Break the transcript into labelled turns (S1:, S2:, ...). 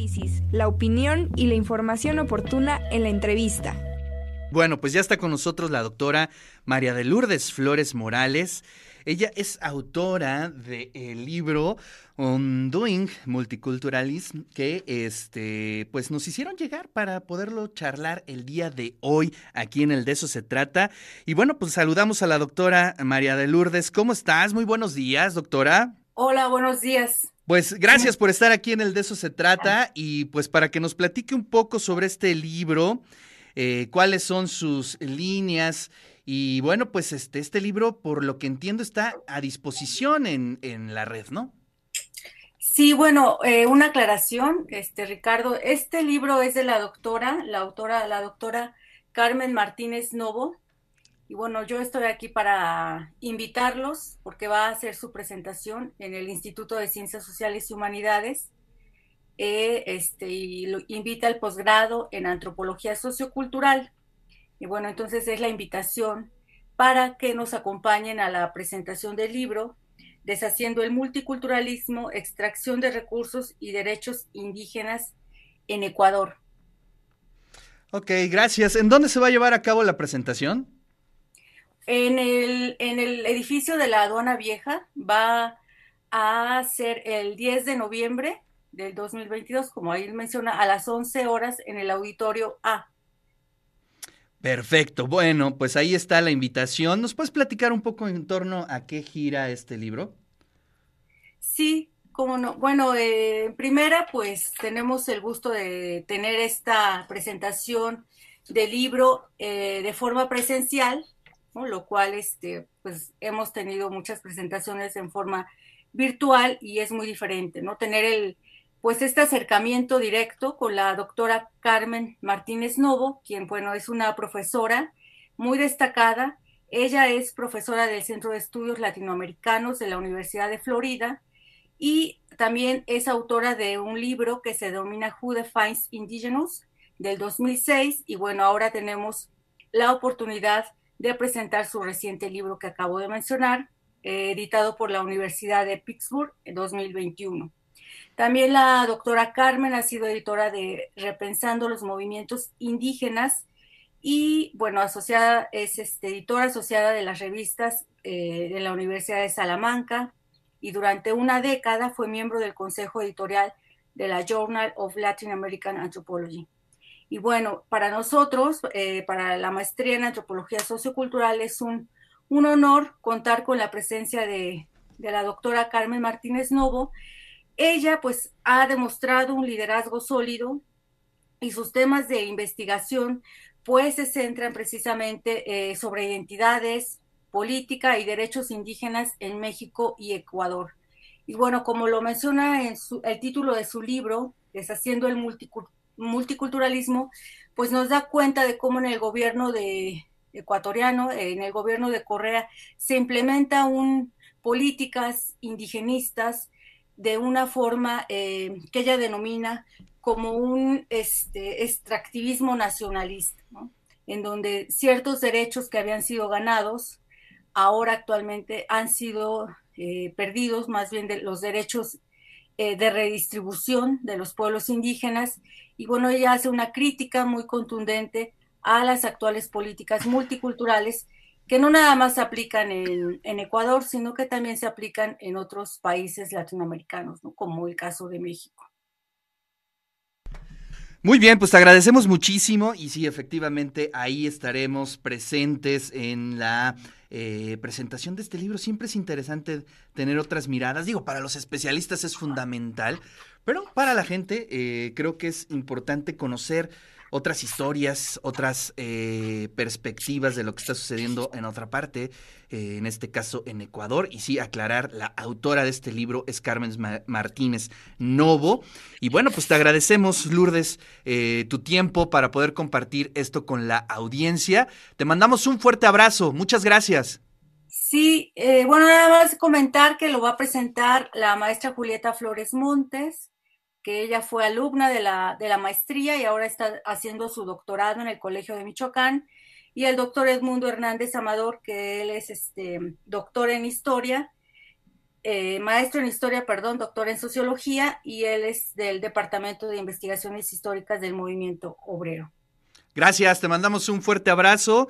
S1: análisis, la opinión y la información oportuna en la entrevista.
S2: Bueno, pues ya está con nosotros la doctora María de Lourdes Flores Morales. Ella es autora del libro Undoing Multiculturalism que este pues nos hicieron llegar para poderlo charlar el día de hoy aquí en el de eso se trata. Y bueno, pues saludamos a la doctora María de Lourdes. ¿Cómo estás? Muy buenos días, doctora.
S3: Hola, buenos días.
S2: Pues gracias por estar aquí en el de eso se trata y pues para que nos platique un poco sobre este libro, eh, cuáles son sus líneas y bueno, pues este, este libro, por lo que entiendo, está a disposición en, en la red, ¿no?
S3: Sí, bueno, eh, una aclaración, este Ricardo, este libro es de la doctora, la autora, la doctora Carmen Martínez Novo. Y bueno, yo estoy aquí para invitarlos porque va a hacer su presentación en el Instituto de Ciencias Sociales y Humanidades. Eh, este, y lo invita al posgrado en antropología sociocultural. Y bueno, entonces es la invitación para que nos acompañen a la presentación del libro Deshaciendo el multiculturalismo, extracción de recursos y derechos indígenas en Ecuador.
S2: Ok, gracias. ¿En dónde se va a llevar a cabo la presentación?
S3: En el, en el edificio de la aduana vieja va a ser el 10 de noviembre del 2022, como ahí menciona, a las 11 horas en el auditorio A.
S2: Perfecto, bueno, pues ahí está la invitación. ¿Nos puedes platicar un poco en torno a qué gira este libro?
S3: Sí, cómo no. Bueno, eh, en primera, pues tenemos el gusto de tener esta presentación del libro eh, de forma presencial, lo cual este, pues hemos tenido muchas presentaciones en forma virtual y es muy diferente, ¿no? Tener el, pues este acercamiento directo con la doctora Carmen Martínez Novo, quien, bueno, es una profesora muy destacada. Ella es profesora del Centro de Estudios Latinoamericanos de la Universidad de Florida y también es autora de un libro que se denomina Who Defines Indigenous del 2006 y bueno, ahora tenemos la oportunidad de presentar su reciente libro que acabo de mencionar, eh, editado por la Universidad de Pittsburgh en 2021. También la doctora Carmen ha sido editora de Repensando los Movimientos Indígenas y, bueno, asociada, es este, editora asociada de las revistas eh, de la Universidad de Salamanca y durante una década fue miembro del consejo editorial de la Journal of Latin American Anthropology. Y bueno, para nosotros, eh, para la maestría en antropología sociocultural, es un, un honor contar con la presencia de, la doctora Carmen Martínez Novo, ella pues ha demostrado un liderazgo sólido y sus temas de investigación pues se centran precisamente eh, sobre identidades, política y derechos indígenas en México y Ecuador. Y bueno, como lo menciona en el título de su libro, Deshaciendo el multiculturalismo, pues nos da cuenta de cómo en el gobierno de ecuatoriano, en el gobierno de Correa, se implementa un políticas indigenistas de una forma eh, que ella denomina como un este, extractivismo nacionalista, en donde ciertos derechos que habían sido ganados ahora actualmente han sido eh, perdidos, más bien de los derechos eh, de redistribución de los pueblos indígenas. Y bueno, ella hace una crítica muy contundente a las actuales políticas multiculturales que no nada más se aplican en, Ecuador, sino que también se aplican en otros países latinoamericanos, como el caso de México.
S2: Muy bien, pues te agradecemos muchísimo y sí, efectivamente, ahí estaremos presentes en la eh, presentación de este libro. Siempre es interesante tener otras miradas. Digo, para los especialistas es fundamental, pero para la gente eh, creo que es importante conocer otras historias, otras eh, perspectivas de lo que está sucediendo en otra parte, eh, en este caso en Ecuador. Y sí, aclarar, la autora de este libro es Carmen Martínez Novo. Y bueno, pues te agradecemos, Lourdes, eh, tu tiempo para poder compartir esto con la audiencia. Te mandamos un fuerte abrazo. Muchas gracias.
S3: Sí, bueno, nada más comentar que lo va a presentar la maestra Julieta Flores Montes, que ella fue alumna de la, de la maestría y ahora está haciendo su doctorado en el Colegio de Michoacán, y el doctor Edmundo Hernández Amador, que él es este, doctor en historia, eh, maestro en historia, perdón, doctor en sociología y él es del Departamento de Investigaciones Históricas del Movimiento Obrero.
S2: Gracias, te mandamos un fuerte abrazo